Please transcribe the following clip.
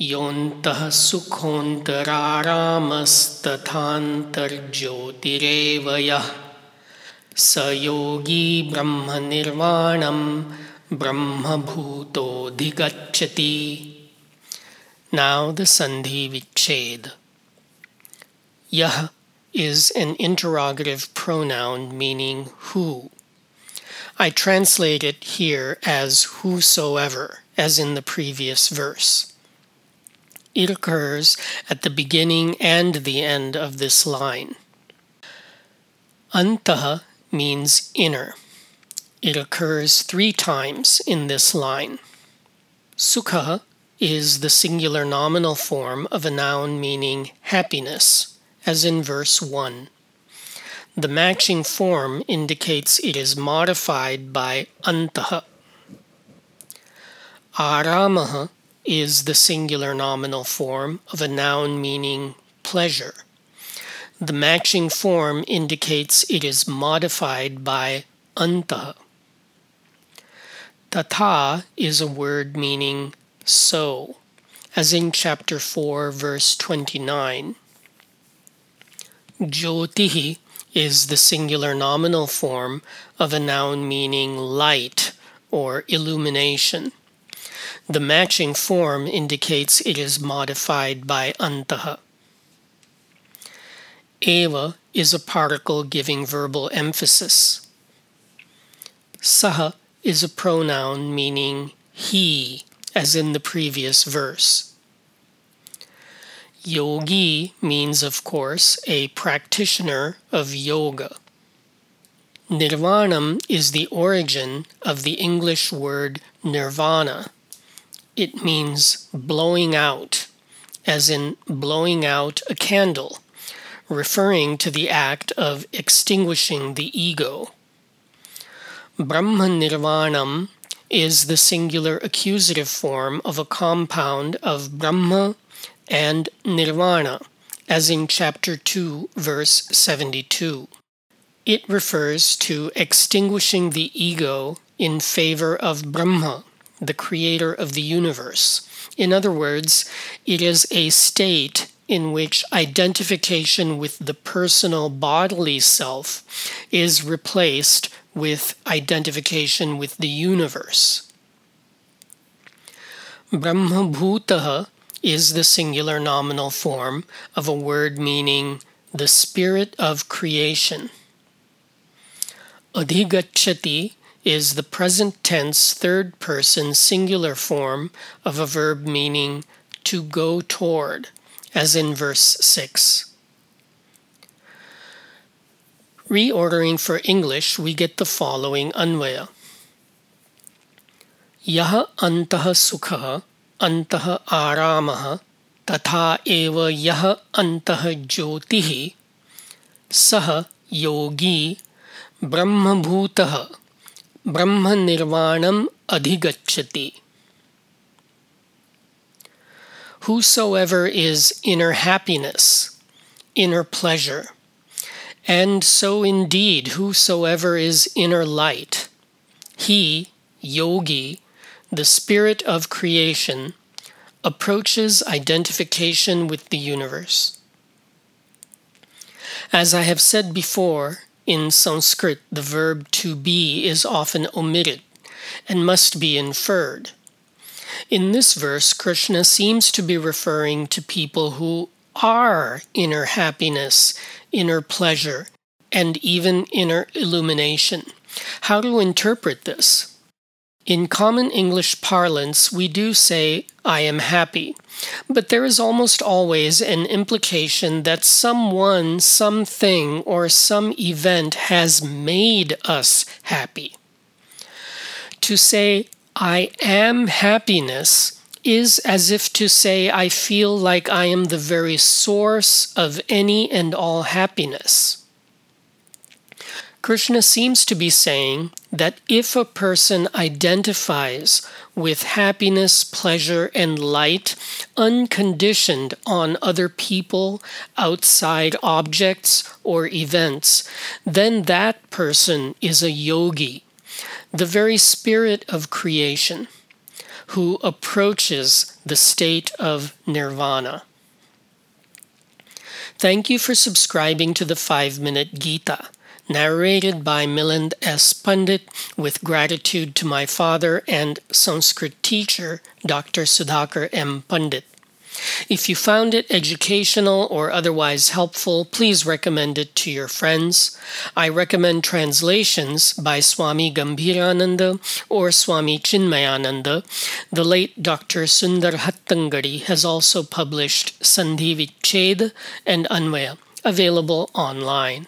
योऽन्तः सुखोऽन्तरारामस्तथान्तर्ज्योतिरेव यः स योगी ब्रह्मनिर्वाणं ब्रह्मभूतोऽधिगच्छति Now the Sandhi Vichhed. Yah is an interrogative pronoun meaning who. I translate it here as whosoever, as in the previous verse. It occurs at the beginning and the end of this line. Antaha means inner. It occurs three times in this line. Sukha is the singular nominal form of a noun meaning happiness, as in verse 1. The matching form indicates it is modified by antaha. Aramaha is the singular nominal form of a noun meaning pleasure. The matching form indicates it is modified by anta. Tatha is a word meaning so, as in chapter 4, verse 29. Jyotihi is the singular nominal form of a noun meaning light or illumination. The matching form indicates it is modified by antaha. Eva is a particle giving verbal emphasis. Saha is a pronoun meaning he as in the previous verse. Yogi means, of course, a practitioner of yoga. Nirvanam is the origin of the English word nirvana. It means blowing out, as in blowing out a candle, referring to the act of extinguishing the ego. Brahma Nirvanam is the singular accusative form of a compound of Brahma and Nirvana, as in chapter 2, verse 72. It refers to extinguishing the ego in favor of Brahma, the creator of the universe. In other words, it is a state in which identification with the personal bodily self is replaced with identification with the universe. Brahmabhutaha is the singular nominal form of a word meaning the spirit of creation. Adhigachati is the present tense third person singular form of a verb meaning to go toward, as in verse 6. Reordering for English, we get the following Anvaya. Yah antah sukha antah aramah तथा एव यः अन्तः ज्योतिः सः योगी ब्रह्मभूतः ब्रह्मनिर्वाणम् अधिगच्छति Whosoever is inner happiness, inner pleasure, and so indeed, whosoever is inner light, he, yogi, the spirit of creation, approaches identification with the universe. As I have said before, in Sanskrit the verb to be is often omitted and must be inferred. In this verse, Krishna seems to be referring to people who are inner happiness, inner pleasure, and even inner illumination. How to interpret this? In common English parlance, we do say, I am happy, but there is almost always an implication that someone, something, or some event has made us happy. To say, I am happiness is as if to say, I feel like I am the very source of any and all happiness. Krishna seems to be saying that if a person identifies with happiness, pleasure, and light unconditioned on other people, outside objects, or events, then that person is a yogi, the very spirit of creation who approaches the state of nirvana. Thank you for subscribing to the 5 Minute Gita, narrated by Milind S. Pandit, with gratitude to my father and Sanskrit teacher, Dr. Sudhakar M. Pandit. If you found it educational or otherwise helpful, please recommend it to your friends. I recommend translations by Swami Gambhirananda or Swami Chinmayananda. The late Dr. Sundar Hattangadi has also published Sandhi Vicheda and Anvaya, available online.